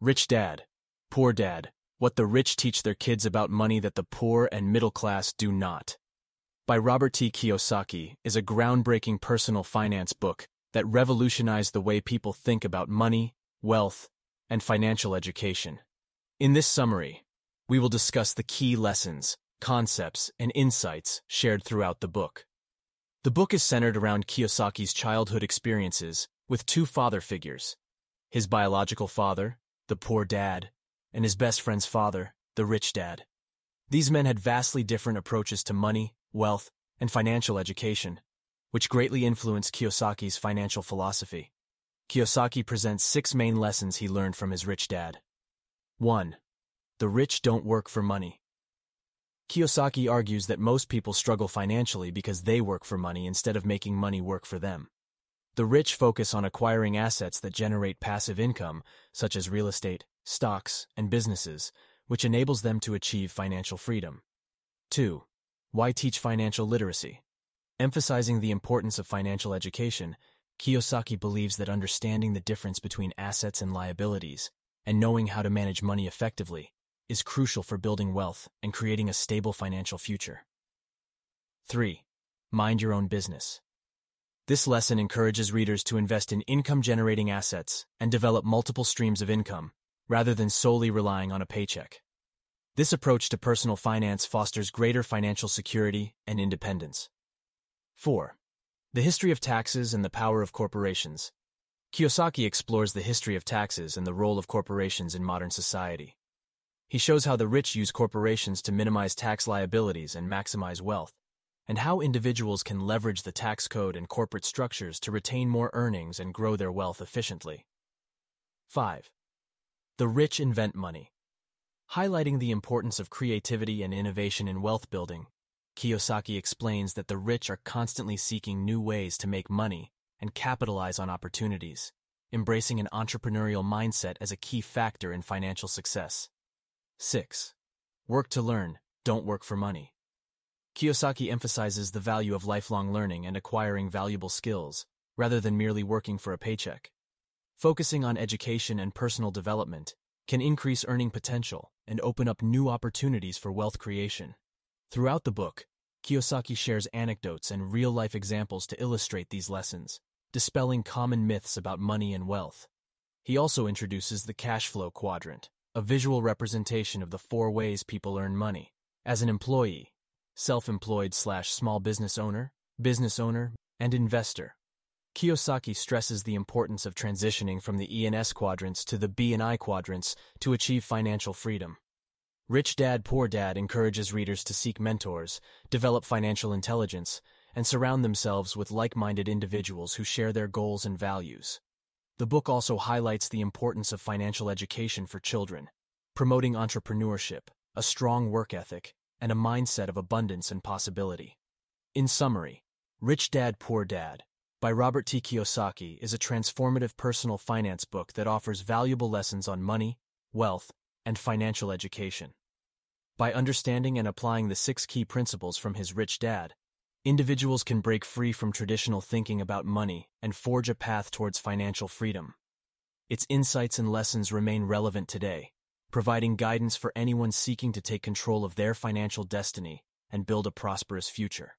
Rich Dad, Poor Dad, What the Rich Teach Their Kids About Money That the Poor and Middle Class Do Not, by Robert T. Kiyosaki, is a groundbreaking personal finance book that revolutionized the way people think about money, wealth, and financial education. In this summary, we will discuss the key lessons, concepts, and insights shared throughout the book. The book is centered around Kiyosaki's childhood experiences with two father figures his biological father, the poor dad, and his best friend's father, the rich dad. These men had vastly different approaches to money, wealth, and financial education, which greatly influenced Kiyosaki's financial philosophy. Kiyosaki presents six main lessons he learned from his rich dad. 1. The rich don't work for money. Kiyosaki argues that most people struggle financially because they work for money instead of making money work for them. The rich focus on acquiring assets that generate passive income, such as real estate, stocks, and businesses, which enables them to achieve financial freedom. 2. Why teach financial literacy? Emphasizing the importance of financial education, Kiyosaki believes that understanding the difference between assets and liabilities, and knowing how to manage money effectively, is crucial for building wealth and creating a stable financial future. 3. Mind your own business. This lesson encourages readers to invest in income-generating assets and develop multiple streams of income, rather than solely relying on a paycheck. This approach to personal finance fosters greater financial security and independence. 4. The history of taxes and the power of corporations. Kiyosaki explores the history of taxes and the role of corporations in modern society. He shows how the rich use corporations to minimize tax liabilities and maximize wealth, and how individuals can leverage the tax code and corporate structures to retain more earnings and grow their wealth efficiently. 5. The rich invent money. Highlighting the importance of creativity and innovation in wealth building, Kiyosaki explains that the rich are constantly seeking new ways to make money and capitalize on opportunities, embracing an entrepreneurial mindset as a key factor in financial success. 6. Work to learn, don't work for money. Kiyosaki emphasizes the value of lifelong learning and acquiring valuable skills, rather than merely working for a paycheck. Focusing on education and personal development can increase earning potential and open up new opportunities for wealth creation. Throughout the book, Kiyosaki shares anecdotes and real-life examples to illustrate these lessons, dispelling common myths about money and wealth. He also introduces the cash flow quadrant, a visual representation of the four ways people earn money. As an employee, self-employed slash small business owner, business owner, and investor. Kiyosaki stresses the importance of transitioning from the E and S quadrants to the B and I quadrants to achieve financial freedom. Rich Dad Poor Dad encourages readers to seek mentors, develop financial intelligence, and surround themselves with like-minded individuals who share their goals and values. The book also highlights the importance of financial education for children, promoting entrepreneurship, a strong work ethic, and a mindset of abundance and possibility. In summary, Rich Dad Poor Dad by Robert T. Kiyosaki is a transformative personal finance book that offers valuable lessons on money, wealth, and financial education. By understanding and applying the six key principles from his rich dad, individuals can break free from traditional thinking about money and forge a path towards financial freedom. Its insights and lessons remain relevant today, providing guidance for anyone seeking to take control of their financial destiny and build a prosperous future.